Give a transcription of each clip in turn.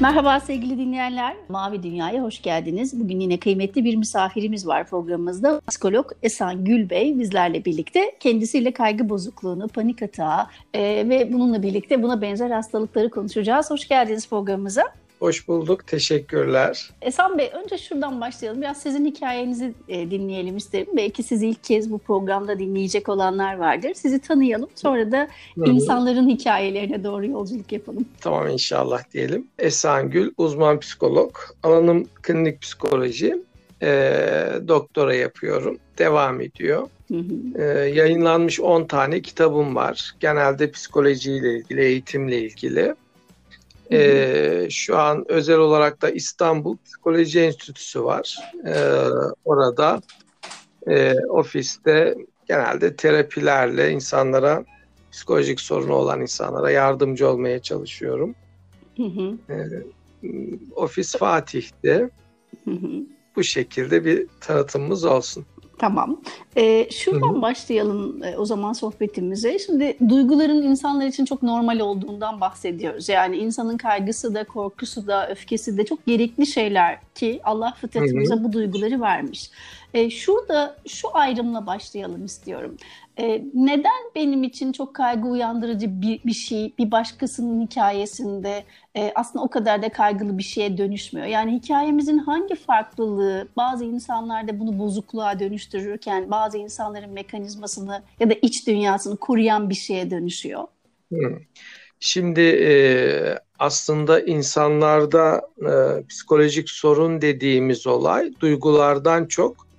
Merhaba sevgili dinleyenler. Mavi Dünya'ya hoş geldiniz. Bugün yine kıymetli bir misafirimiz var programımızda. Psikolog Esan Gülbey bizlerle birlikte kendisiyle kaygı bozukluğunu, panik atağı e, ve bununla birlikte buna benzer hastalıkları konuşacağız. Hoş geldiniz programımıza. Hoş bulduk, teşekkürler. Esan Bey, önce şuradan başlayalım. Biraz sizin hikayenizi e, dinleyelim isterim. Belki sizi ilk kez bu programda dinleyecek olanlar vardır. Sizi tanıyalım, sonra da Hı-hı. insanların hikayelerine doğru yolculuk yapalım. Tamam inşallah diyelim. Esan Gül, uzman psikolog. Alanım klinik psikoloji. E, doktora yapıyorum. Devam ediyor. Hı hı. E, yayınlanmış 10 tane kitabım var. Genelde psikolojiyle ilgili, eğitimle ilgili. Ee, şu an özel olarak da İstanbul Psikoloji Enstitüsü var. Ee, orada e, ofiste genelde terapilerle insanlara psikolojik sorunu olan insanlara yardımcı olmaya çalışıyorum. Hı hı. Ee, ofis Fatih'te. Hı hı. Bu şekilde bir tanıtımımız olsun. Tamam. Ee, şuradan Hı-hı. başlayalım e, o zaman sohbetimize. Şimdi duyguların insanlar için çok normal olduğundan bahsediyoruz. Yani insanın kaygısı da, korkusu da, öfkesi de çok gerekli şeyler ki Allah fıtratımıza bu duyguları vermiş. E, şurada şu ayrımla başlayalım istiyorum. E, neden benim için çok kaygı uyandırıcı bir, bir şey bir başkasının hikayesinde e, aslında o kadar da kaygılı bir şeye dönüşmüyor? Yani hikayemizin hangi farklılığı bazı insanlarda bunu bozukluğa dönüştürürken bazı insanların mekanizmasını ya da iç dünyasını koruyan bir şeye dönüşüyor? Şimdi e, aslında insanlarda e, psikolojik sorun dediğimiz olay duygulardan çok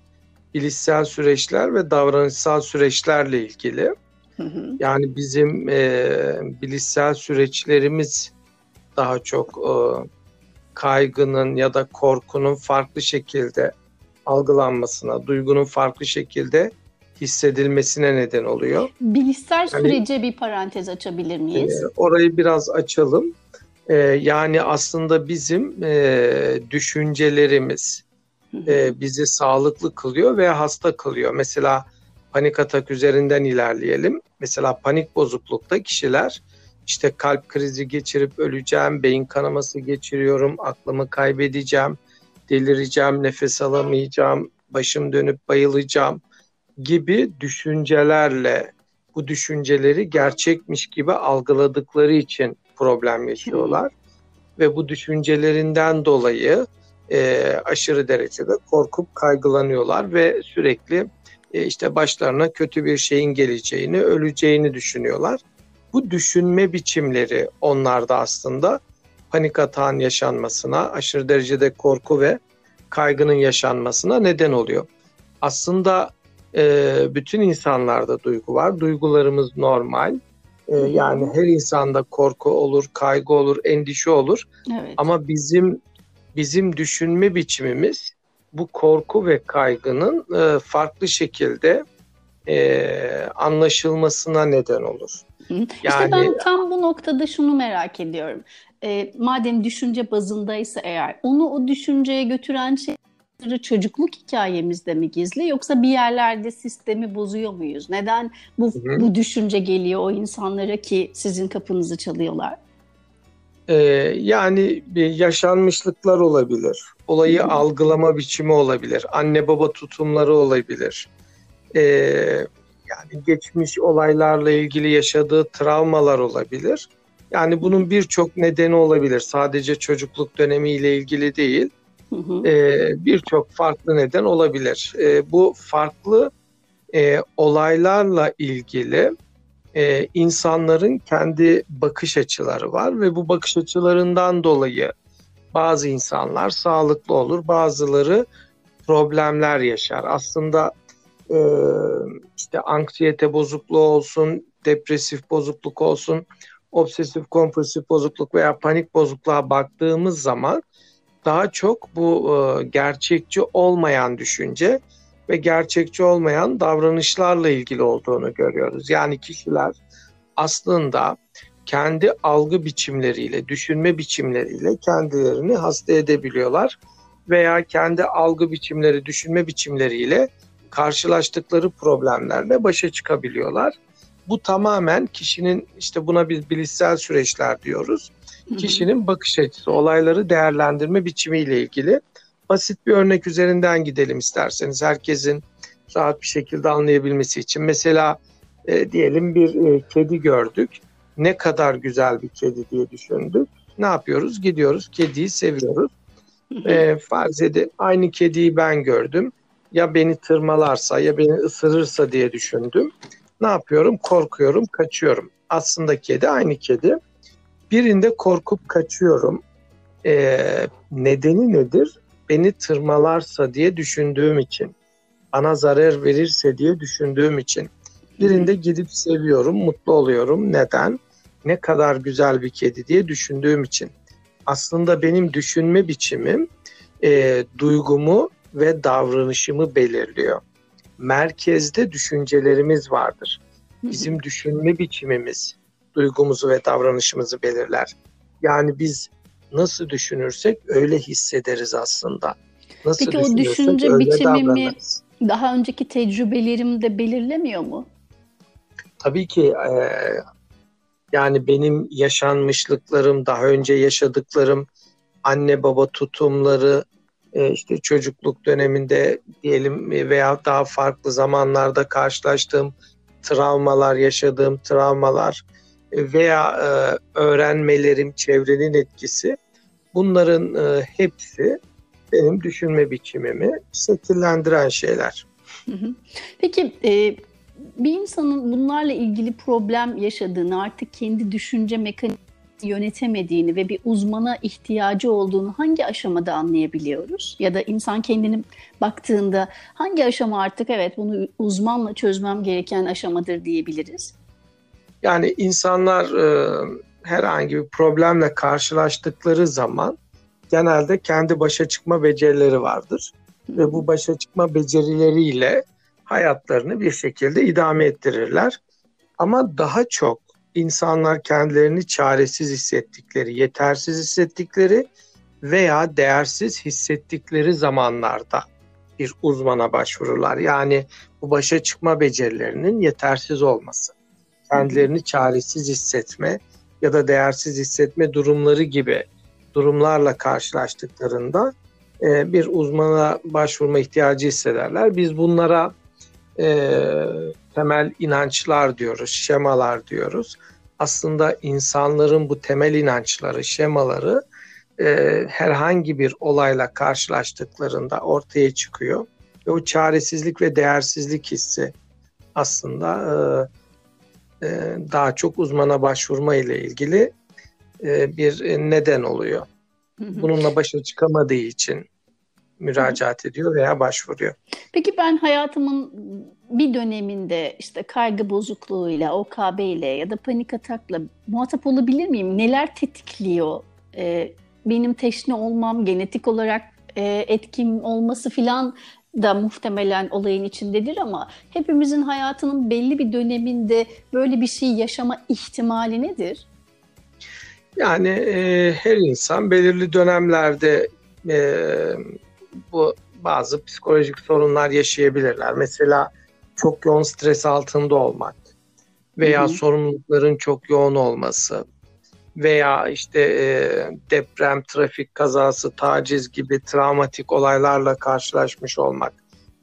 bilişsel süreçler ve davranışsal süreçlerle ilgili. Hı hı. Yani bizim e, bilişsel süreçlerimiz daha çok e, kaygının ya da korkunun farklı şekilde algılanmasına, duygunun farklı şekilde hissedilmesine neden oluyor. Bilişsel yani, sürece bir parantez açabilir miyiz? E, orayı biraz açalım. E, yani aslında bizim e, düşüncelerimiz, e, bizi sağlıklı kılıyor veya hasta kılıyor. Mesela panik atak üzerinden ilerleyelim. Mesela panik bozuklukta kişiler işte kalp krizi geçirip öleceğim, beyin kanaması geçiriyorum, aklımı kaybedeceğim, delireceğim, nefes alamayacağım, başım dönüp bayılacağım gibi düşüncelerle bu düşünceleri gerçekmiş gibi algıladıkları için problem yaşıyorlar. Ve bu düşüncelerinden dolayı e, aşırı derecede korkup kaygılanıyorlar ve sürekli e, işte başlarına kötü bir şeyin geleceğini, öleceğini düşünüyorlar. Bu düşünme biçimleri onlarda aslında panik atağın yaşanmasına, aşırı derecede korku ve kaygının yaşanmasına neden oluyor. Aslında e, bütün insanlarda duygu var. Duygularımız normal. E, yani her insanda korku olur, kaygı olur, endişe olur. Evet. Ama bizim bizim düşünme biçimimiz bu korku ve kaygının e, farklı şekilde e, anlaşılmasına neden olur. Yani, işte ben tam bu noktada şunu merak ediyorum. E, madem düşünce bazındaysa eğer onu o düşünceye götüren şey çocukluk hikayemizde mi gizli yoksa bir yerlerde sistemi bozuyor muyuz? Neden bu, hı hı. bu düşünce geliyor o insanlara ki sizin kapınızı çalıyorlar? Ee, yani yaşanmışlıklar olabilir. Olayı algılama biçimi olabilir. Anne baba tutumları olabilir. Ee, yani geçmiş olaylarla ilgili yaşadığı travmalar olabilir. Yani bunun birçok nedeni olabilir. Sadece çocukluk dönemiyle ilgili değil. Ee, birçok farklı neden olabilir. Ee, bu farklı e, olaylarla ilgili e, insanların kendi bakış açıları var ve bu bakış açılarından dolayı bazı insanlar sağlıklı olur, bazıları problemler yaşar. Aslında e, işte anksiyete bozukluğu olsun, depresif bozukluk olsun, obsesif kompulsif bozukluk veya panik bozukluğa baktığımız zaman daha çok bu e, gerçekçi olmayan düşünce ve gerçekçi olmayan davranışlarla ilgili olduğunu görüyoruz. Yani kişiler aslında kendi algı biçimleriyle, düşünme biçimleriyle kendilerini hasta edebiliyorlar veya kendi algı biçimleri, düşünme biçimleriyle karşılaştıkları problemlerle başa çıkabiliyorlar. Bu tamamen kişinin işte buna biz bilişsel süreçler diyoruz. Kişinin bakış açısı, olayları değerlendirme biçimiyle ilgili. Basit bir örnek üzerinden gidelim isterseniz herkesin rahat bir şekilde anlayabilmesi için. Mesela e, diyelim bir e, kedi gördük. Ne kadar güzel bir kedi diye düşündük. Ne yapıyoruz? Gidiyoruz, kediyi seviyoruz. E, farz edin aynı kediyi ben gördüm. Ya beni tırmalarsa ya beni ısırırsa diye düşündüm. Ne yapıyorum? Korkuyorum, kaçıyorum. Aslında kedi aynı kedi. Birinde korkup kaçıyorum. E, nedeni nedir? Beni tırmalarsa diye düşündüğüm için. Bana zarar verirse diye düşündüğüm için. Birinde gidip seviyorum, mutlu oluyorum. Neden? Ne kadar güzel bir kedi diye düşündüğüm için. Aslında benim düşünme biçimim e, duygumu ve davranışımı belirliyor. Merkezde düşüncelerimiz vardır. Bizim düşünme biçimimiz duygumuzu ve davranışımızı belirler. Yani biz nasıl düşünürsek öyle hissederiz aslında. Nasıl Peki o düşünce biçimimi daha önceki tecrübelerim de belirlemiyor mu? Tabii ki e, yani benim yaşanmışlıklarım, daha önce yaşadıklarım, anne baba tutumları, e, işte çocukluk döneminde diyelim veya daha farklı zamanlarda karşılaştığım travmalar, yaşadığım travmalar e, veya e, öğrenmelerim, çevrenin etkisi bunların hepsi benim düşünme biçimimi şekillendiren şeyler. Peki bir insanın bunlarla ilgili problem yaşadığını, artık kendi düşünce mekanizması yönetemediğini ve bir uzmana ihtiyacı olduğunu hangi aşamada anlayabiliyoruz? Ya da insan kendini baktığında hangi aşama artık evet bunu uzmanla çözmem gereken aşamadır diyebiliriz? Yani insanlar e, herhangi bir problemle karşılaştıkları zaman genelde kendi başa çıkma becerileri vardır. Ve bu başa çıkma becerileriyle hayatlarını bir şekilde idame ettirirler. Ama daha çok insanlar kendilerini çaresiz hissettikleri, yetersiz hissettikleri veya değersiz hissettikleri zamanlarda bir uzmana başvururlar. Yani bu başa çıkma becerilerinin yetersiz olması, kendilerini çaresiz hissetme ya da değersiz hissetme durumları gibi durumlarla karşılaştıklarında e, bir uzmana başvurma ihtiyacı hissederler. Biz bunlara e, temel inançlar diyoruz, şemalar diyoruz. Aslında insanların bu temel inançları, şemaları e, herhangi bir olayla karşılaştıklarında ortaya çıkıyor. Ve o çaresizlik ve değersizlik hissi aslında e, daha çok uzmana başvurma ile ilgili e, bir neden oluyor. Bununla başa çıkamadığı için müracaat ediyor veya başvuruyor. Peki ben hayatımın bir döneminde işte kaygı bozukluğuyla, OKB ile ya da panik atakla muhatap olabilir miyim? Neler tetikliyor? Ee, benim teşne olmam, genetik olarak e, etkim olması filan da muhtemelen olayın içindedir ama hepimizin hayatının belli bir döneminde böyle bir şey yaşama ihtimali nedir? Yani e, her insan belirli dönemlerde e, bu bazı psikolojik sorunlar yaşayabilirler. Mesela çok yoğun stres altında olmak veya hı hı. sorumlulukların çok yoğun olması veya işte e, deprem, trafik kazası, taciz gibi travmatik olaylarla karşılaşmış olmak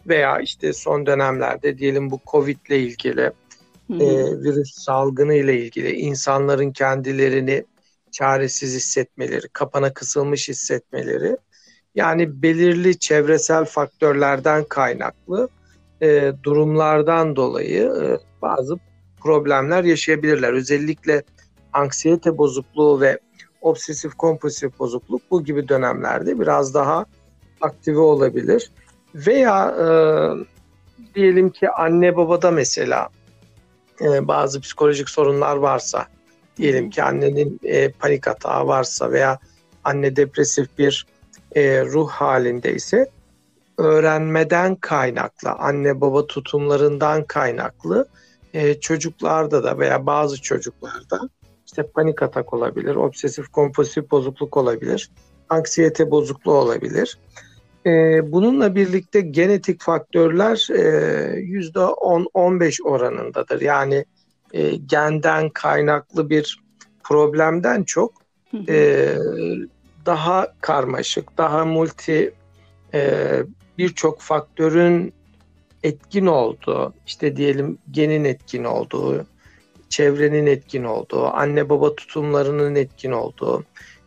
veya işte son dönemlerde diyelim bu Covid ile ilgili e, virüs salgını ile ilgili insanların kendilerini çaresiz hissetmeleri, kapana kısılmış hissetmeleri yani belirli çevresel faktörlerden kaynaklı e, durumlardan dolayı e, bazı problemler yaşayabilirler. Özellikle anksiyete bozukluğu ve obsesif kompulsif bozukluk bu gibi dönemlerde biraz daha aktive olabilir. Veya e, diyelim ki anne babada mesela e, bazı psikolojik sorunlar varsa, diyelim ki annenin e, panik atağı varsa veya anne depresif bir e, ruh halinde ise öğrenmeden kaynaklı, anne baba tutumlarından kaynaklı e, çocuklarda da veya bazı çocuklarda işte panik atak olabilir, obsesif kompulsif bozukluk olabilir, anksiyete bozukluğu olabilir. E, bununla birlikte genetik faktörler e, %10-15 oranındadır. Yani e, genden kaynaklı bir problemden çok e, daha karmaşık, daha multi e, birçok faktörün etkin olduğu, işte diyelim genin etkin olduğu, çevrenin etkin olduğu, anne baba tutumlarının etkin olduğu,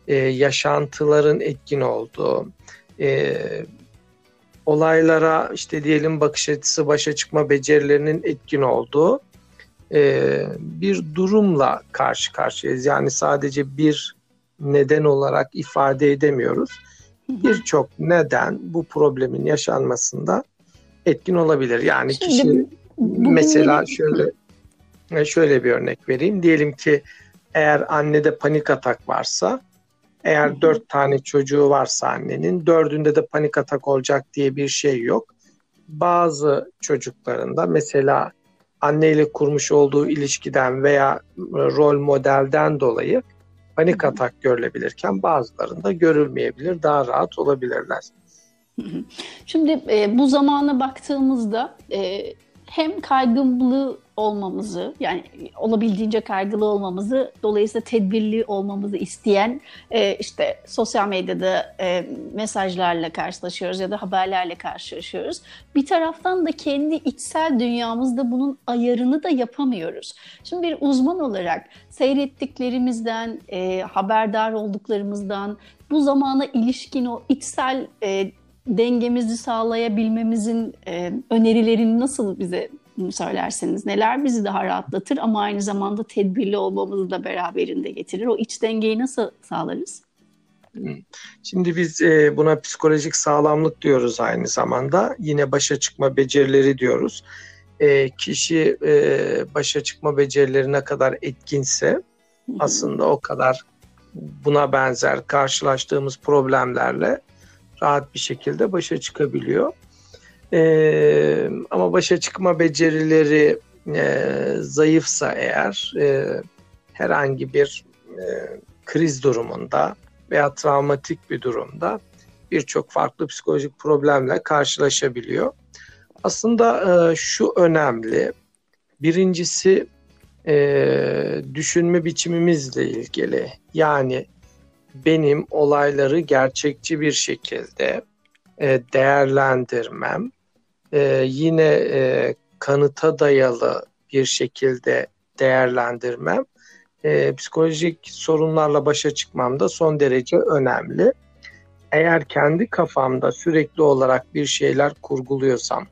e, yaşantıların etkin olduğu, e, olaylara işte diyelim bakış açısı, başa çıkma becerilerinin etkin olduğu e, bir durumla karşı karşıyayız. Yani sadece bir neden olarak ifade edemiyoruz. Birçok neden bu problemin yaşanmasında etkin olabilir. Yani Şimdi, kişi mesela şöyle şöyle bir örnek vereyim. Diyelim ki eğer annede panik atak varsa, eğer dört tane çocuğu varsa annenin, dördünde de panik atak olacak diye bir şey yok. Bazı çocuklarında mesela anneyle kurmuş olduğu ilişkiden veya rol modelden dolayı panik atak görülebilirken bazılarında görülmeyebilir, daha rahat olabilirler. Şimdi e, bu zamana baktığımızda e, hem kaygılı olmamızı yani olabildiğince kaygılı olmamızı dolayısıyla tedbirli olmamızı isteyen e, işte sosyal medyada e, mesajlarla karşılaşıyoruz ya da haberlerle karşılaşıyoruz. Bir taraftan da kendi içsel dünyamızda bunun ayarını da yapamıyoruz. Şimdi bir uzman olarak seyrettiklerimizden, e, haberdar olduklarımızdan bu zamana ilişkin o içsel e, dengemizi sağlayabilmemizin e, önerilerini nasıl bize söylerseniz neler bizi daha rahatlatır ama aynı zamanda tedbirli olmamızı da beraberinde getirir. O iç dengeyi nasıl sağlarız? Şimdi biz e, buna psikolojik sağlamlık diyoruz aynı zamanda. Yine başa çıkma becerileri diyoruz. E, kişi e, başa çıkma becerileri ne kadar etkinse aslında o kadar buna benzer karşılaştığımız problemlerle rahat bir şekilde başa çıkabiliyor. E, ama başa çıkma becerileri e, zayıfsa eğer e, herhangi bir e, kriz durumunda veya travmatik bir durumda birçok farklı psikolojik problemle karşılaşabiliyor. Aslında e, şu önemli. Birincisi e, düşünme biçimimizle ilgili. Yani benim olayları gerçekçi bir şekilde e, değerlendirmem, e, yine e, kanıta dayalı bir şekilde değerlendirmem, e, psikolojik sorunlarla başa çıkmam da son derece önemli. Eğer kendi kafamda sürekli olarak bir şeyler kurguluyorsam,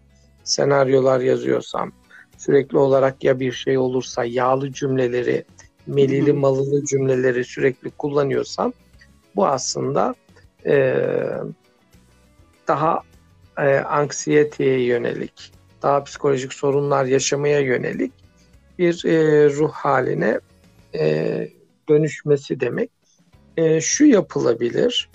senaryolar yazıyorsam, sürekli olarak ya bir şey olursa yağlı cümleleri, melili malılı cümleleri sürekli kullanıyorsam bu aslında e, daha e, anksiyeteye yönelik, daha psikolojik sorunlar yaşamaya yönelik bir e, ruh haline e, dönüşmesi demek. E, şu yapılabilir,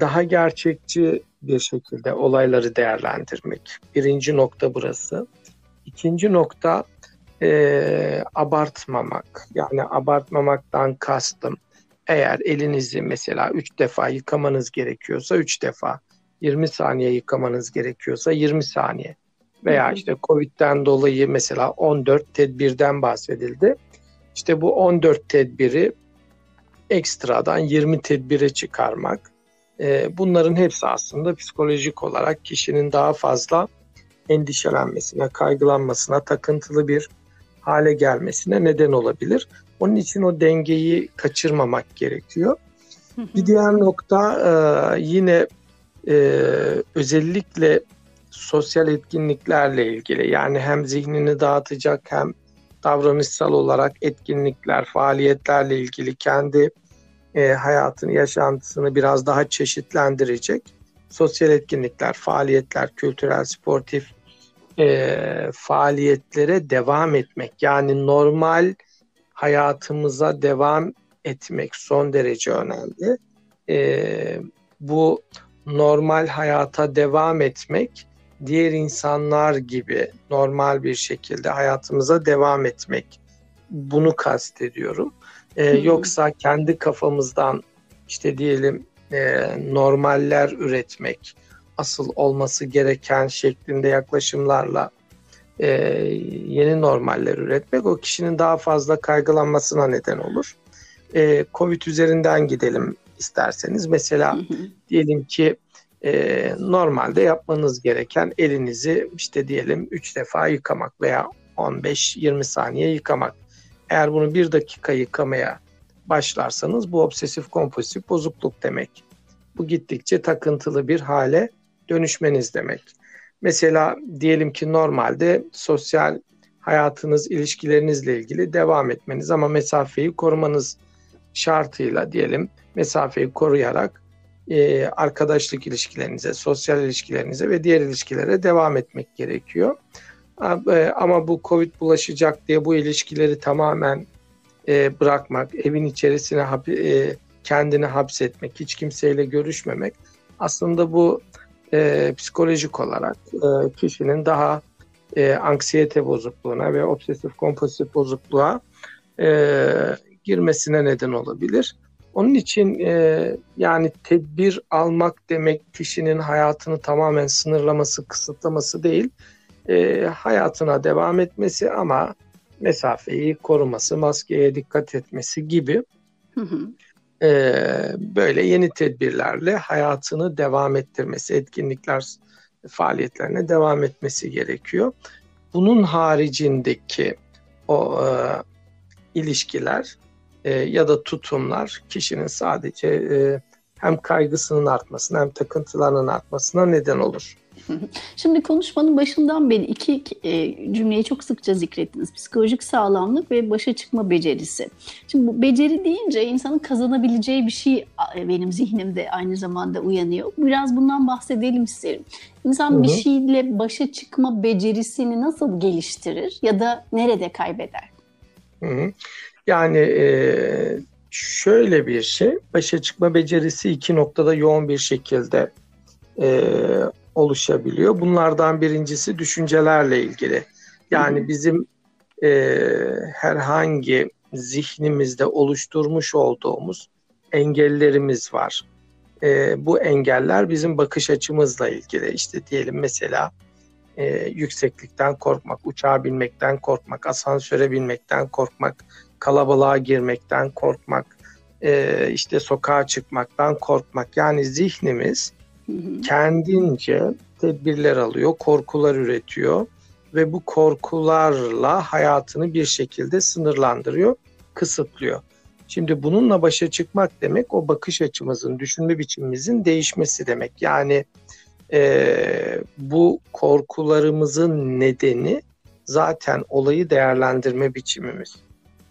daha gerçekçi bir şekilde olayları değerlendirmek. Birinci nokta burası. İkinci nokta e, abartmamak. Yani abartmamaktan kastım eğer elinizi mesela 3 defa yıkamanız gerekiyorsa 3 defa, 20 saniye yıkamanız gerekiyorsa 20 saniye veya işte Covid'den dolayı mesela 14 tedbirden bahsedildi. İşte bu 14 tedbiri ekstradan 20 tedbire çıkarmak. E, bunların hepsi aslında psikolojik olarak kişinin daha fazla endişelenmesine, kaygılanmasına, takıntılı bir hale gelmesine neden olabilir. Onun için o dengeyi kaçırmamak gerekiyor. Bir diğer nokta e, yine e, özellikle sosyal etkinliklerle ilgili. Yani hem zihnini dağıtacak hem davranışsal olarak etkinlikler, faaliyetlerle ilgili kendi e, hayatını, yaşantısını biraz daha çeşitlendirecek sosyal etkinlikler, faaliyetler, kültürel, sportif e, faaliyetlere devam etmek. Yani normal hayatımıza devam etmek son derece önemli. E, bu normal hayata devam etmek, diğer insanlar gibi normal bir şekilde hayatımıza devam etmek. Bunu kastediyorum. Ee, Yoksa kendi kafamızdan işte diyelim e, normaller üretmek, asıl olması gereken şeklinde yaklaşımlarla e, yeni normaller üretmek o kişinin daha fazla kaygılanmasına neden olur. E, Covid üzerinden gidelim isterseniz. Mesela diyelim ki e, normalde yapmanız gereken elinizi işte diyelim 3 defa yıkamak veya 15-20 saniye yıkamak. Eğer bunu bir dakika yıkamaya başlarsanız bu obsesif kompulsif bozukluk demek. Bu gittikçe takıntılı bir hale dönüşmeniz demek. Mesela diyelim ki normalde sosyal hayatınız, ilişkilerinizle ilgili devam etmeniz ama mesafeyi korumanız şartıyla diyelim mesafeyi koruyarak e, arkadaşlık ilişkilerinize, sosyal ilişkilerinize ve diğer ilişkilere devam etmek gerekiyor. E, ama bu Covid bulaşacak diye bu ilişkileri tamamen e, bırakmak, evin içerisine e, kendini hapsetmek, hiç kimseyle görüşmemek aslında bu e, psikolojik olarak e, kişinin daha e, anksiyete bozukluğuna ve obsesif kompulsif bozukluğa e, girmesine neden olabilir. Onun için e, yani tedbir almak demek kişinin hayatını tamamen sınırlaması, kısıtlaması değil, e, hayatına devam etmesi ama mesafeyi koruması, maskeye dikkat etmesi gibi hı hı. E, böyle yeni tedbirlerle hayatını devam ettirmesi, etkinlikler faaliyetlerine devam etmesi gerekiyor. Bunun haricindeki o e, ilişkiler e, ya da tutumlar kişinin sadece e, hem kaygısının artmasına hem takıntılarının artmasına neden olur. Şimdi konuşmanın başından beri iki e, cümleyi çok sıkça zikrettiniz. Psikolojik sağlamlık ve başa çıkma becerisi. Şimdi bu beceri deyince insanın kazanabileceği bir şey benim zihnimde aynı zamanda uyanıyor. Biraz bundan bahsedelim isterim. İnsan Hı-hı. bir şeyle başa çıkma becerisini nasıl geliştirir ya da nerede kaybeder? Hı-hı. Yani e, şöyle bir şey, başa çıkma becerisi iki noktada yoğun bir şekilde e, oluşabiliyor. Bunlardan birincisi düşüncelerle ilgili. Yani bizim e, herhangi zihnimizde oluşturmuş olduğumuz engellerimiz var. E, bu engeller bizim bakış açımızla ilgili. İşte diyelim mesela e, yükseklikten korkmak, uçağa binmekten korkmak, asansöre binmekten korkmak, kalabalığa girmekten korkmak, e, işte sokağa çıkmaktan korkmak. Yani zihnimiz kendince tedbirler alıyor, korkular üretiyor ve bu korkularla hayatını bir şekilde sınırlandırıyor, kısıtlıyor. Şimdi bununla başa çıkmak demek o bakış açımızın, düşünme biçimimizin değişmesi demek. Yani e, bu korkularımızın nedeni zaten olayı değerlendirme biçimimiz,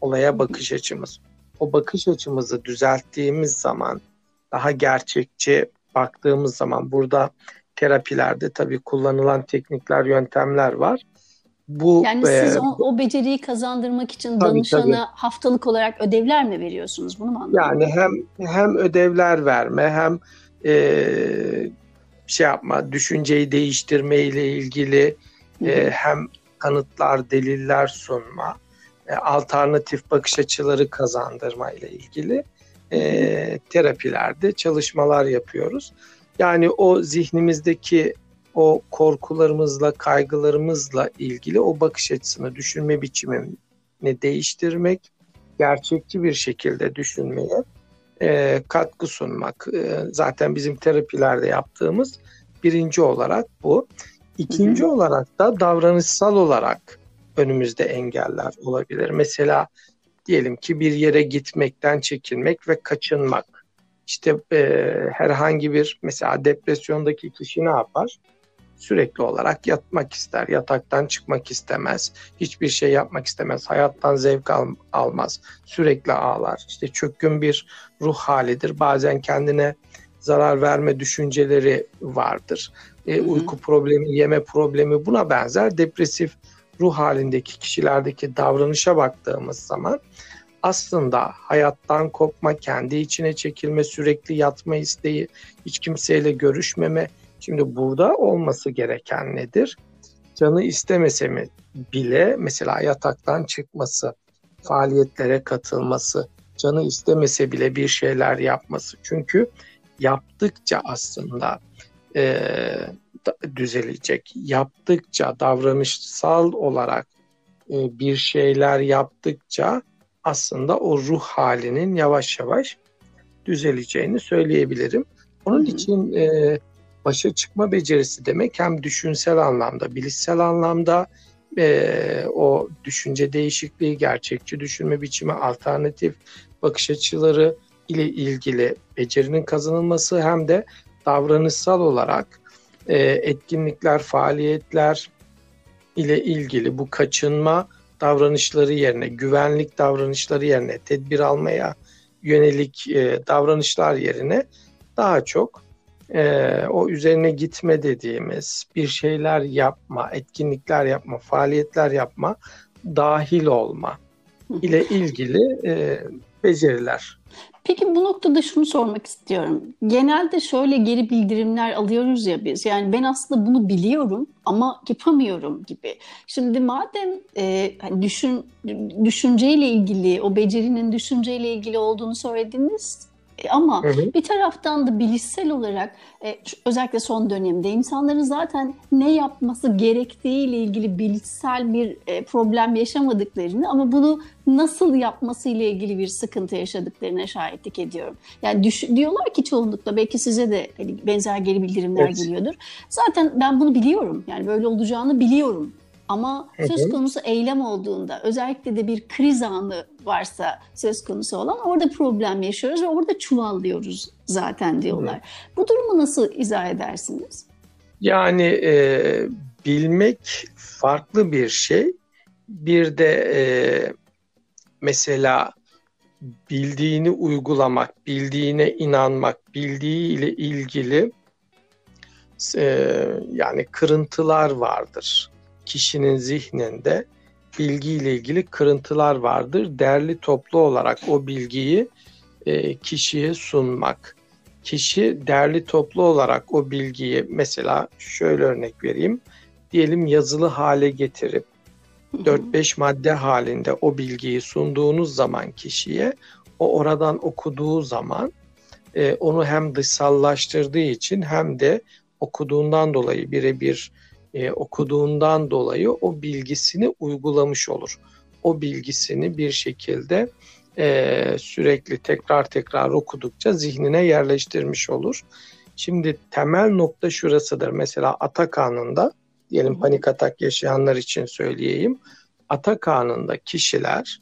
olaya bakış açımız. O bakış açımızı düzelttiğimiz zaman daha gerçekçi baktığımız zaman burada terapilerde tabii kullanılan teknikler, yöntemler var. Bu yani e, siz o, o beceriyi kazandırmak için tabii, danışana tabii. haftalık olarak ödevler mi veriyorsunuz? Bunu mu anladın? Yani hem hem ödevler verme hem e, şey yapma, düşünceyi değiştirme ile ilgili e, hem kanıtlar, deliller sunma, e, alternatif bakış açıları kazandırma ile ilgili e, terapilerde çalışmalar yapıyoruz. Yani o zihnimizdeki o korkularımızla, kaygılarımızla ilgili o bakış açısını, düşünme biçimini değiştirmek, gerçekçi bir şekilde düşünmeye e, katkı sunmak. E, zaten bizim terapilerde yaptığımız birinci olarak bu. İkinci hı hı. olarak da davranışsal olarak önümüzde engeller olabilir. Mesela diyelim ki bir yere gitmekten çekinmek ve kaçınmak. İşte e, herhangi bir mesela depresyondaki kişi ne yapar? Sürekli olarak yatmak ister, yataktan çıkmak istemez, hiçbir şey yapmak istemez, hayattan zevk al, almaz, sürekli ağlar. İşte çökkün bir ruh halidir. Bazen kendine zarar verme düşünceleri vardır. E, uyku problemi, yeme problemi buna benzer depresif ruh halindeki kişilerdeki davranışa baktığımız zaman aslında hayattan kopma, kendi içine çekilme, sürekli yatma isteği, hiç kimseyle görüşmeme. Şimdi burada olması gereken nedir? Canı istemese mi bile mesela yataktan çıkması, faaliyetlere katılması, canı istemese bile bir şeyler yapması. Çünkü yaptıkça aslında e, düzelecek. Yaptıkça, davranışsal olarak e, bir şeyler yaptıkça aslında o ruh halinin yavaş yavaş düzeleceğini söyleyebilirim. Onun için e, başa çıkma becerisi demek hem düşünsel anlamda, bilişsel anlamda e, o düşünce değişikliği, gerçekçi düşünme biçimi, alternatif bakış açıları ile ilgili becerinin kazanılması hem de davranışsal olarak e, etkinlikler, faaliyetler ile ilgili bu kaçınma davranışları yerine, güvenlik davranışları yerine, tedbir almaya yönelik e, davranışlar yerine daha çok e, o üzerine gitme dediğimiz bir şeyler yapma, etkinlikler yapma, faaliyetler yapma, dahil olma ile ilgili e, beceriler Peki bu noktada şunu sormak istiyorum. Genelde şöyle geri bildirimler alıyoruz ya biz. Yani ben aslında bunu biliyorum ama yapamıyorum gibi. Şimdi madem e, hani düşün düşünceyle ilgili, o becerinin düşünceyle ilgili olduğunu söylediniz ama hı hı. bir taraftan da bilişsel olarak e, özellikle son dönemde insanların zaten ne yapması gerektiğiyle ilgili bilişsel bir e, problem yaşamadıklarını ama bunu nasıl yapması ile ilgili bir sıkıntı yaşadıklarına şahitlik ediyorum. Yani düş, diyorlar ki çoğunlukla belki size de hani benzer geri bildirimler evet. geliyordur. Zaten ben bunu biliyorum. Yani böyle olacağını biliyorum ama hı. söz konusu eylem olduğunda özellikle de bir kriz anı varsa söz konusu olan orada problem yaşıyoruz ve orada çuvallıyoruz zaten diyorlar. Hı. Bu durumu nasıl izah edersiniz? Yani e, bilmek farklı bir şey. Bir de e, mesela bildiğini uygulamak, bildiğine inanmak, bildiği ile ilgili e, yani kırıntılar vardır kişinin zihninde bilgiyle ilgili kırıntılar vardır. Derli toplu olarak o bilgiyi e, kişiye sunmak. Kişi derli toplu olarak o bilgiyi mesela şöyle örnek vereyim. Diyelim yazılı hale getirip 4-5 madde halinde o bilgiyi sunduğunuz zaman kişiye o oradan okuduğu zaman e, onu hem dışsallaştırdığı için hem de okuduğundan dolayı birebir e, okuduğundan dolayı o bilgisini uygulamış olur. O bilgisini bir şekilde e, sürekli tekrar tekrar okudukça zihnine yerleştirmiş olur. Şimdi temel nokta şurasıdır. Mesela atak anında, diyelim panik atak yaşayanlar için söyleyeyim. Atak anında kişiler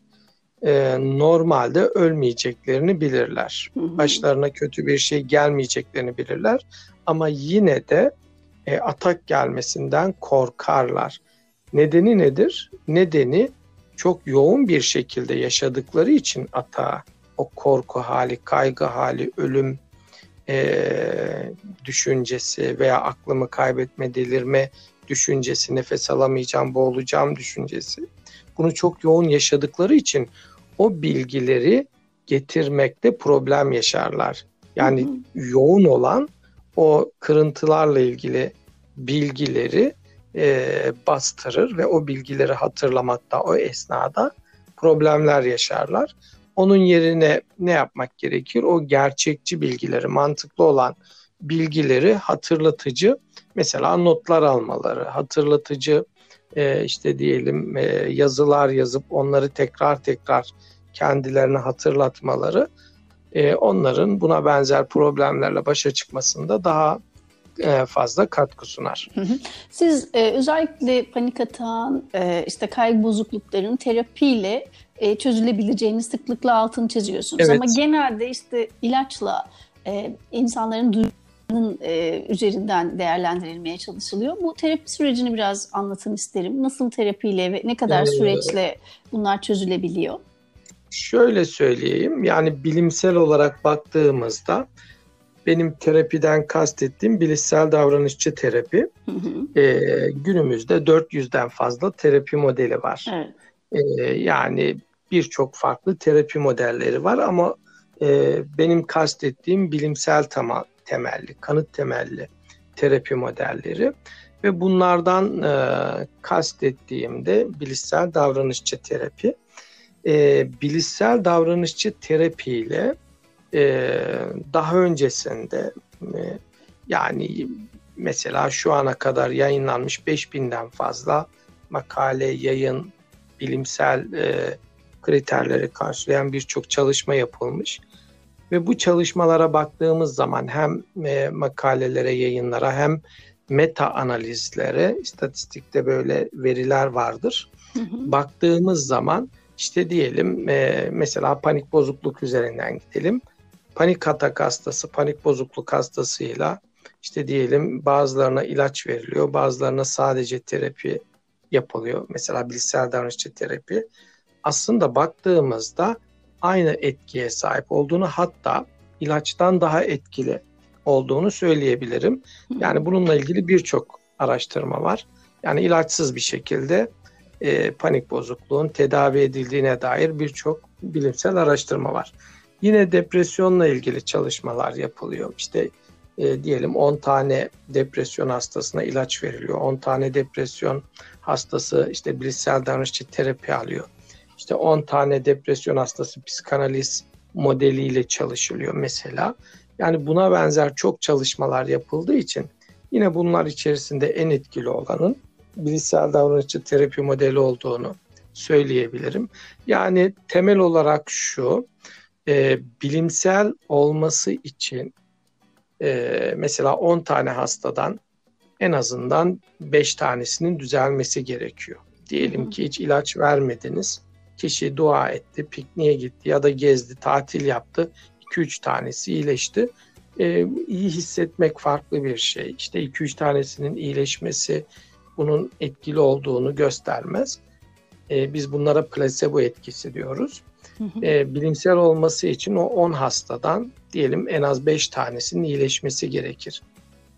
e, normalde ölmeyeceklerini bilirler. Başlarına kötü bir şey gelmeyeceklerini bilirler. Ama yine de e, atak gelmesinden korkarlar. Nedeni nedir? Nedeni çok yoğun bir şekilde yaşadıkları için atağa o korku hali, kaygı hali, ölüm e, düşüncesi veya aklımı kaybetme, delirme düşüncesi, nefes alamayacağım, boğulacağım düşüncesi. Bunu çok yoğun yaşadıkları için o bilgileri getirmekte problem yaşarlar. Yani hı hı. yoğun olan o kırıntılarla ilgili bilgileri e, bastırır ve o bilgileri hatırlamakta o esnada problemler yaşarlar. Onun yerine ne yapmak gerekir? O gerçekçi bilgileri, mantıklı olan bilgileri hatırlatıcı, mesela notlar almaları, hatırlatıcı e, işte diyelim e, yazılar yazıp onları tekrar tekrar kendilerine hatırlatmaları e, onların buna benzer problemlerle başa çıkmasında daha e, fazla katkı sunar. Siz e, özellikle panik atağın, e, işte kaygı bozuklukların terapiyle e, çözülebileceğini sıklıkla altını çiziyorsunuz. Evet. Ama genelde işte ilaçla e, insanların duygularının e, üzerinden değerlendirilmeye çalışılıyor. Bu terapi sürecini biraz anlatın isterim. Nasıl terapiyle ve ne kadar süreçle bunlar çözülebiliyor? Şöyle söyleyeyim, yani bilimsel olarak baktığımızda benim terapiden kastettiğim bilişsel davranışçı terapi. Hı hı. E, günümüzde 400'den fazla terapi modeli var. Evet. E, yani birçok farklı terapi modelleri var ama e, benim kastettiğim bilimsel tema, temelli, kanıt temelli terapi modelleri ve bunlardan e, kastettiğim de bilişsel davranışçı terapi. E, bilişsel davranışçı terapiyle e, daha öncesinde e, yani mesela şu ana kadar yayınlanmış 5000'den fazla makale, yayın, bilimsel e, kriterleri karşılayan birçok çalışma yapılmış. Ve bu çalışmalara baktığımız zaman hem e, makalelere, yayınlara hem meta analizlere, istatistikte böyle veriler vardır. Baktığımız zaman işte diyelim e, mesela panik bozukluk üzerinden gidelim. Panik atak hastası, panik bozukluk hastasıyla işte diyelim bazılarına ilaç veriliyor, bazılarına sadece terapi yapılıyor. Mesela bilişsel davranışçı terapi. Aslında baktığımızda aynı etkiye sahip olduğunu hatta ilaçtan daha etkili olduğunu söyleyebilirim. Yani bununla ilgili birçok araştırma var. Yani ilaçsız bir şekilde e, panik bozukluğun tedavi edildiğine dair birçok bilimsel araştırma var. Yine depresyonla ilgili çalışmalar yapılıyor. İşte e, diyelim 10 tane depresyon hastasına ilaç veriliyor. 10 tane depresyon hastası işte bilişsel davranışçı terapi alıyor. İşte 10 tane depresyon hastası psikanaliz modeliyle çalışılıyor mesela. Yani buna benzer çok çalışmalar yapıldığı için yine bunlar içerisinde en etkili olanın bilişsel davranışçı terapi modeli olduğunu söyleyebilirim. Yani temel olarak şu, e, bilimsel olması için e, mesela 10 tane hastadan en azından 5 tanesinin düzelmesi gerekiyor. Diyelim ki hiç ilaç vermediniz. Kişi dua etti, pikniğe gitti ya da gezdi, tatil yaptı. 2-3 tanesi iyileşti. Ee, iyi hissetmek farklı bir şey. İşte 2-3 tanesinin iyileşmesi bunun etkili olduğunu göstermez. Ee, biz bunlara plasebo etkisi diyoruz. Ee, bilimsel olması için o 10 hastadan diyelim en az 5 tanesinin iyileşmesi gerekir.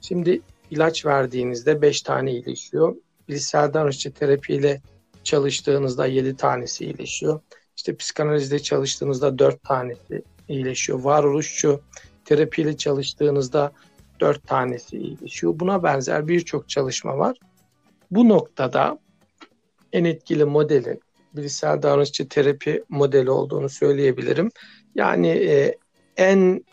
Şimdi ilaç verdiğinizde 5 tane iyileşiyor. Bilişsel davranışçı terapiyle çalıştığınızda 7 tanesi iyileşiyor. İşte psikanalizde çalıştığınızda 4 tanesi iyileşiyor. Varoluşçu terapiyle çalıştığınızda 4 tanesi iyileşiyor. Buna benzer birçok çalışma var. Bu noktada en etkili modeli bilişsel davranışçı terapi modeli olduğunu söyleyebilirim. Yani e, en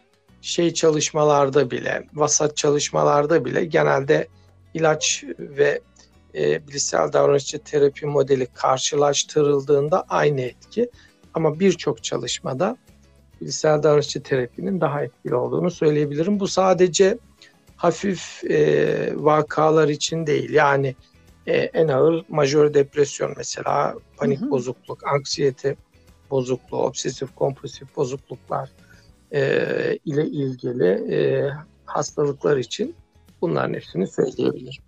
şey çalışmalarda bile, vasat çalışmalarda bile genelde ilaç ve e, bilişsel davranışçı terapi modeli karşılaştırıldığında aynı etki. Ama birçok çalışmada bilişsel davranışçı terapinin daha etkili olduğunu söyleyebilirim. Bu sadece hafif e, vakalar için değil. Yani e, en ağır majör depresyon mesela, panik hı hı. bozukluk, anksiyete bozukluğu, obsesif kompulsif bozukluklar e, ile ilgili e, hastalıklar için bunların hepsini söyleyebilirim.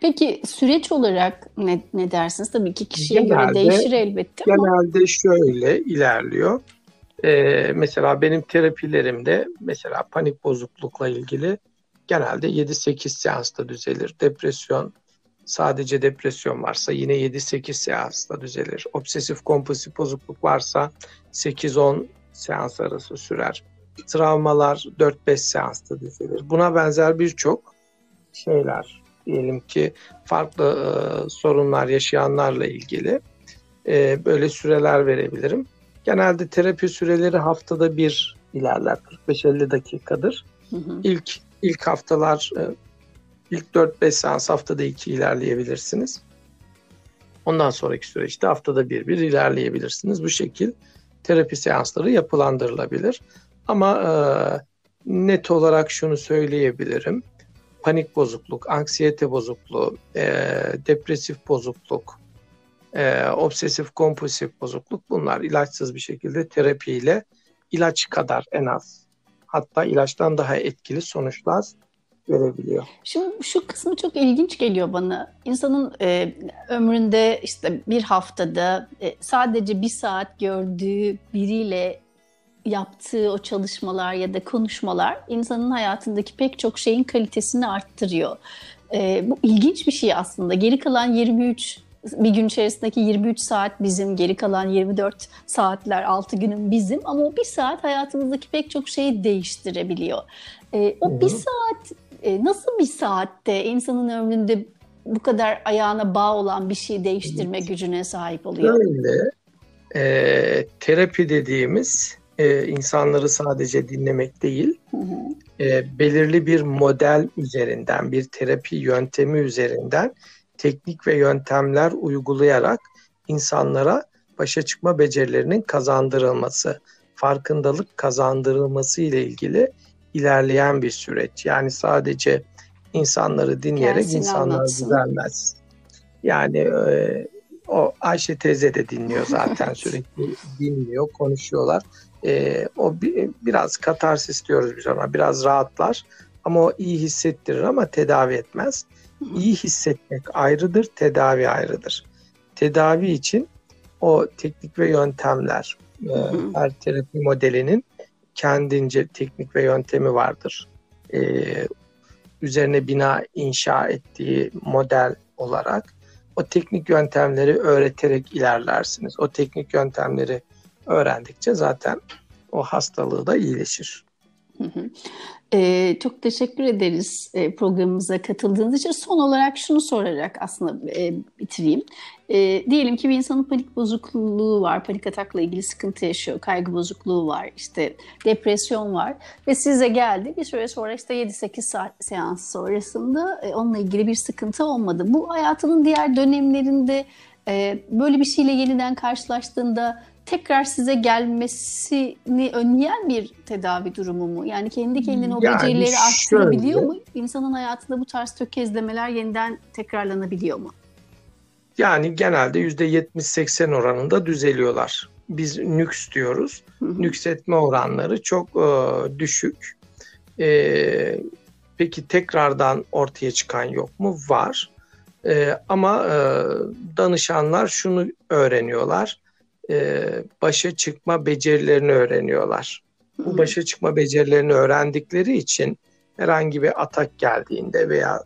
Peki süreç olarak ne, ne dersiniz? Tabii ki kişiye genelde, göre değişir elbette ama. Genelde şöyle ilerliyor. Ee, mesela benim terapilerimde mesela panik bozuklukla ilgili genelde 7-8 seansta düzelir. Depresyon sadece depresyon varsa yine 7-8 seansta düzelir. Obsesif kompulsif bozukluk varsa 8-10 seans arası sürer. Travmalar 4-5 seansta düzelir. Buna benzer birçok şeyler diyelim ki farklı e, sorunlar yaşayanlarla ilgili e, böyle süreler verebilirim. Genelde terapi süreleri haftada bir ilerler. 45-50 dakikadır. Hı hı. İlk ilk haftalar e, ilk 4-5 seans haftada 2 ilerleyebilirsiniz. Ondan sonraki süreçte haftada bir bir ilerleyebilirsiniz. Bu şekil terapi seansları yapılandırılabilir. Ama e, net olarak şunu söyleyebilirim. Panik bozukluk, anksiyete bozukluğu, e, depresif bozukluk, e, obsesif kompulsif bozukluk bunlar ilaçsız bir şekilde terapiyle ilaç kadar en az hatta ilaçtan daha etkili sonuçlar verebiliyor. Şimdi şu kısmı çok ilginç geliyor bana. İnsanın e, ömründe işte bir haftada e, sadece bir saat gördüğü biriyle yaptığı o çalışmalar ya da konuşmalar insanın hayatındaki pek çok şeyin kalitesini arttırıyor. E, bu ilginç bir şey aslında. Geri kalan 23 bir gün içerisindeki 23 saat bizim, geri kalan 24 saatler 6 günün bizim ama o bir saat hayatımızdaki pek çok şeyi değiştirebiliyor. E, o Hı-hı. bir saat e, nasıl bir saatte insanın ömründe bu kadar ayağına bağ olan bir şeyi değiştirme evet. gücüne sahip oluyor? Öyle. E, terapi dediğimiz e, insanları sadece dinlemek değil, hı hı. E, belirli bir model üzerinden, bir terapi yöntemi üzerinden teknik ve yöntemler uygulayarak insanlara başa çıkma becerilerinin kazandırılması, farkındalık kazandırılması ile ilgili ilerleyen bir süreç. Yani sadece insanları dinleyerek Gelsin insanlar anlatsın. düzelmez. Yani e, o Ayşe teyze de dinliyor zaten sürekli dinliyor, konuşuyorlar. E, o bir, biraz katarsis diyoruz biz ona, biraz rahatlar ama o iyi hissettirir ama tedavi etmez. İyi hissetmek ayrıdır, tedavi ayrıdır. Tedavi için o teknik ve yöntemler, e, her terapi modelinin kendince teknik ve yöntemi vardır. E, üzerine bina inşa ettiği model olarak o teknik yöntemleri öğreterek ilerlersiniz. O teknik yöntemleri öğrendikçe zaten o hastalığı da iyileşir. Ee, çok teşekkür ederiz e, programımıza katıldığınız için. Son olarak şunu sorarak aslında e, bitireyim. E, diyelim ki bir insanın panik bozukluğu var, panik atakla ilgili sıkıntı yaşıyor, kaygı bozukluğu var, işte depresyon var ve size geldi. Bir süre sonra işte 7-8 saat seans sonrasında e, onunla ilgili bir sıkıntı olmadı. Bu hayatının diğer dönemlerinde e, böyle bir şeyle yeniden karşılaştığında tekrar size gelmesini önleyen bir tedavi durumu mu? Yani kendi kendine o yani becerileri arttırabiliyor mu? İnsanın hayatında bu tarz tökezlemeler yeniden tekrarlanabiliyor mu? Yani genelde %70-80 oranında düzeliyorlar. Biz nüks diyoruz. Nüksetme oranları çok e, düşük. E, peki tekrardan ortaya çıkan yok mu? Var. E, ama e, danışanlar şunu öğreniyorlar e, başa çıkma becerilerini öğreniyorlar. Bu başa çıkma becerilerini öğrendikleri için herhangi bir atak geldiğinde veya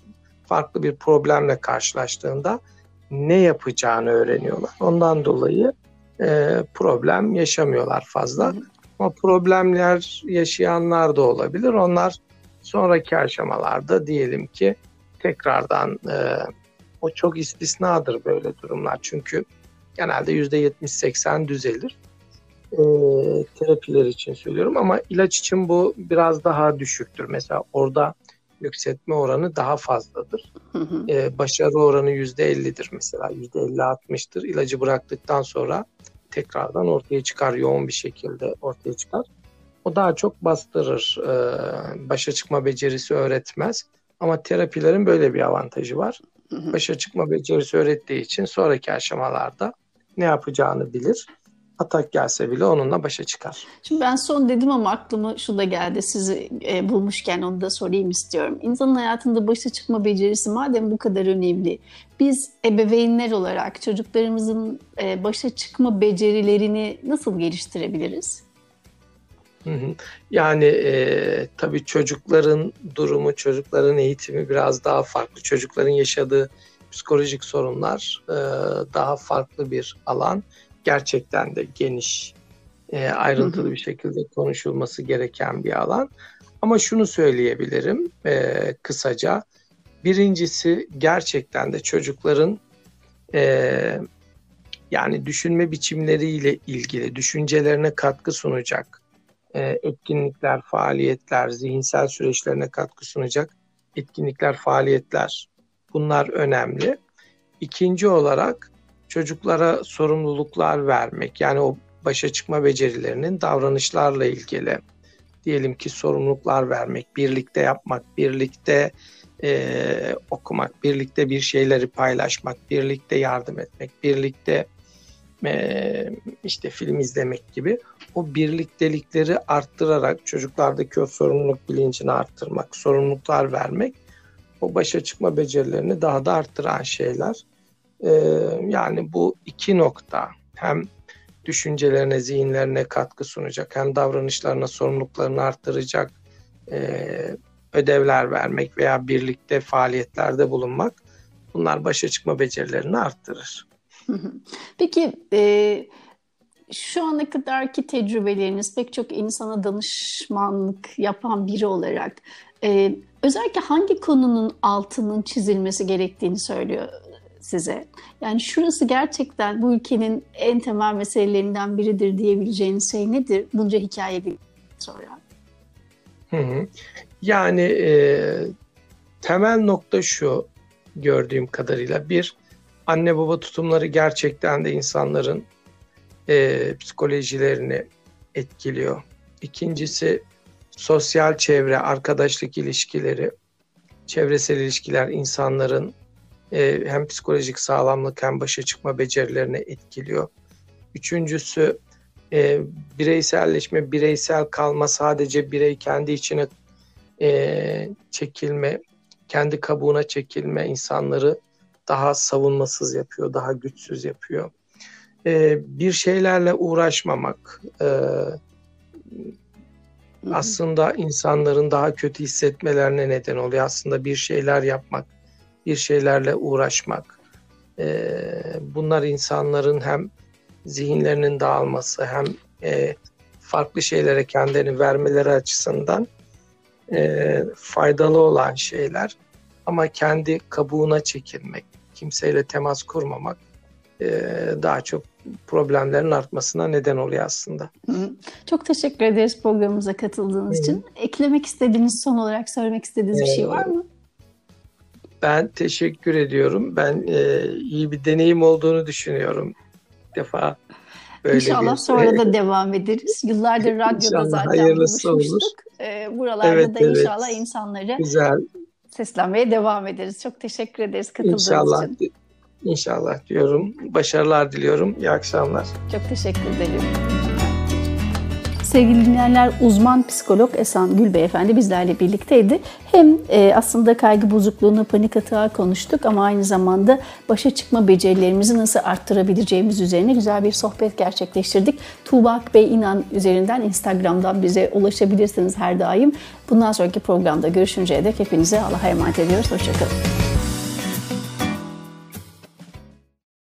farklı bir problemle karşılaştığında ne yapacağını öğreniyorlar. Ondan dolayı e, problem yaşamıyorlar fazla. Ama problemler yaşayanlar da olabilir. Onlar sonraki aşamalarda diyelim ki tekrardan e, o çok istisnadır böyle durumlar. Çünkü genelde %70-80 düzelir. E, terapiler için söylüyorum ama ilaç için bu biraz daha düşüktür. Mesela orada yükseltme oranı daha fazladır. Hı hı. E, başarı oranı %50'dir mesela. %50-60'tır. İlacı bıraktıktan sonra tekrardan ortaya çıkar. Yoğun bir şekilde ortaya çıkar. O daha çok bastırır. E, başa çıkma becerisi öğretmez. Ama terapilerin böyle bir avantajı var. Başa çıkma becerisi öğrettiği için sonraki aşamalarda ne yapacağını bilir. Atak gelse bile onunla başa çıkar. Şimdi ben son dedim ama aklıma şu da geldi. Sizi e, bulmuşken onu da sorayım istiyorum. İnsanın hayatında başa çıkma becerisi madem bu kadar önemli. Biz ebeveynler olarak çocuklarımızın e, başa çıkma becerilerini nasıl geliştirebiliriz? Yani e, tabii çocukların durumu, çocukların eğitimi biraz daha farklı. Çocukların yaşadığı psikolojik sorunlar e, daha farklı bir alan. Gerçekten de geniş, e, ayrıntılı bir şekilde konuşulması gereken bir alan. Ama şunu söyleyebilirim e, kısaca. Birincisi gerçekten de çocukların e, yani düşünme biçimleriyle ilgili düşüncelerine katkı sunacak e, etkinlikler, faaliyetler, zihinsel süreçlerine katkı sunacak etkinlikler, faaliyetler Bunlar önemli. İkinci olarak çocuklara sorumluluklar vermek. Yani o başa çıkma becerilerinin davranışlarla ilgili diyelim ki sorumluluklar vermek, birlikte yapmak, birlikte e, okumak, birlikte bir şeyleri paylaşmak, birlikte yardım etmek, birlikte e, işte film izlemek gibi o birliktelikleri arttırarak çocuklardaki o sorumluluk bilincini arttırmak, sorumluluklar vermek o başa çıkma becerilerini daha da arttıran şeyler. Ee, yani bu iki nokta hem düşüncelerine, zihinlerine katkı sunacak hem davranışlarına, sorumluluklarını arttıracak e, ödevler vermek veya birlikte faaliyetlerde bulunmak bunlar başa çıkma becerilerini arttırır. Peki e, şu ana kadarki tecrübeleriniz pek çok insana danışmanlık yapan biri olarak e, özellikle hangi konunun altının çizilmesi gerektiğini söylüyor size? Yani şurası gerçekten bu ülkenin en temel meselelerinden biridir diyebileceğiniz şey nedir? Bunca hikaye sonra. Hı hı. Yani e, temel nokta şu gördüğüm kadarıyla bir anne baba tutumları gerçekten de insanların e, psikolojilerini etkiliyor. İkincisi sosyal çevre, arkadaşlık ilişkileri, çevresel ilişkiler insanların e, hem psikolojik sağlamlık hem başa çıkma becerilerini etkiliyor. Üçüncüsü e, bireyselleşme, bireysel kalma, sadece birey kendi içine e, çekilme, kendi kabuğuna çekilme insanları daha savunmasız yapıyor, daha güçsüz yapıyor. E, bir şeylerle uğraşmamak e, aslında insanların daha kötü hissetmelerine neden oluyor. Aslında bir şeyler yapmak, bir şeylerle uğraşmak. E, bunlar insanların hem zihinlerinin dağılması hem e, farklı şeylere kendini vermeleri açısından e, faydalı olan şeyler. Ama kendi kabuğuna çekilmek, kimseyle temas kurmamak e, daha çok problemlerin artmasına neden oluyor aslında. Çok teşekkür ederiz programımıza katıldığınız Hı. için. Eklemek istediğiniz, son olarak söylemek istediğiniz bir şey var mı? Ben teşekkür ediyorum. Ben e, iyi bir deneyim olduğunu düşünüyorum. Bir defa Böyle İnşallah bir, sonra da devam ederiz. Yıllardır radyoda zaten buluşmuştuk. Ee, buralarda evet, da inşallah evet. insanları Güzel. seslenmeye devam ederiz. Çok teşekkür ederiz katıldığınız inşallah, için. İnşallah diyorum. Başarılar diliyorum. İyi akşamlar. Çok teşekkür ederim. Sevgili dinleyenler uzman psikolog Esan Gül Beyefendi bizlerle birlikteydi. Hem e, aslında kaygı bozukluğunu, panik atağı konuştuk ama aynı zamanda başa çıkma becerilerimizi nasıl arttırabileceğimiz üzerine güzel bir sohbet gerçekleştirdik. Tuğba Bey İnan üzerinden Instagram'dan bize ulaşabilirsiniz her daim. Bundan sonraki programda görüşünceye dek hepinize Allah'a emanet ediyoruz. Hoşçakalın.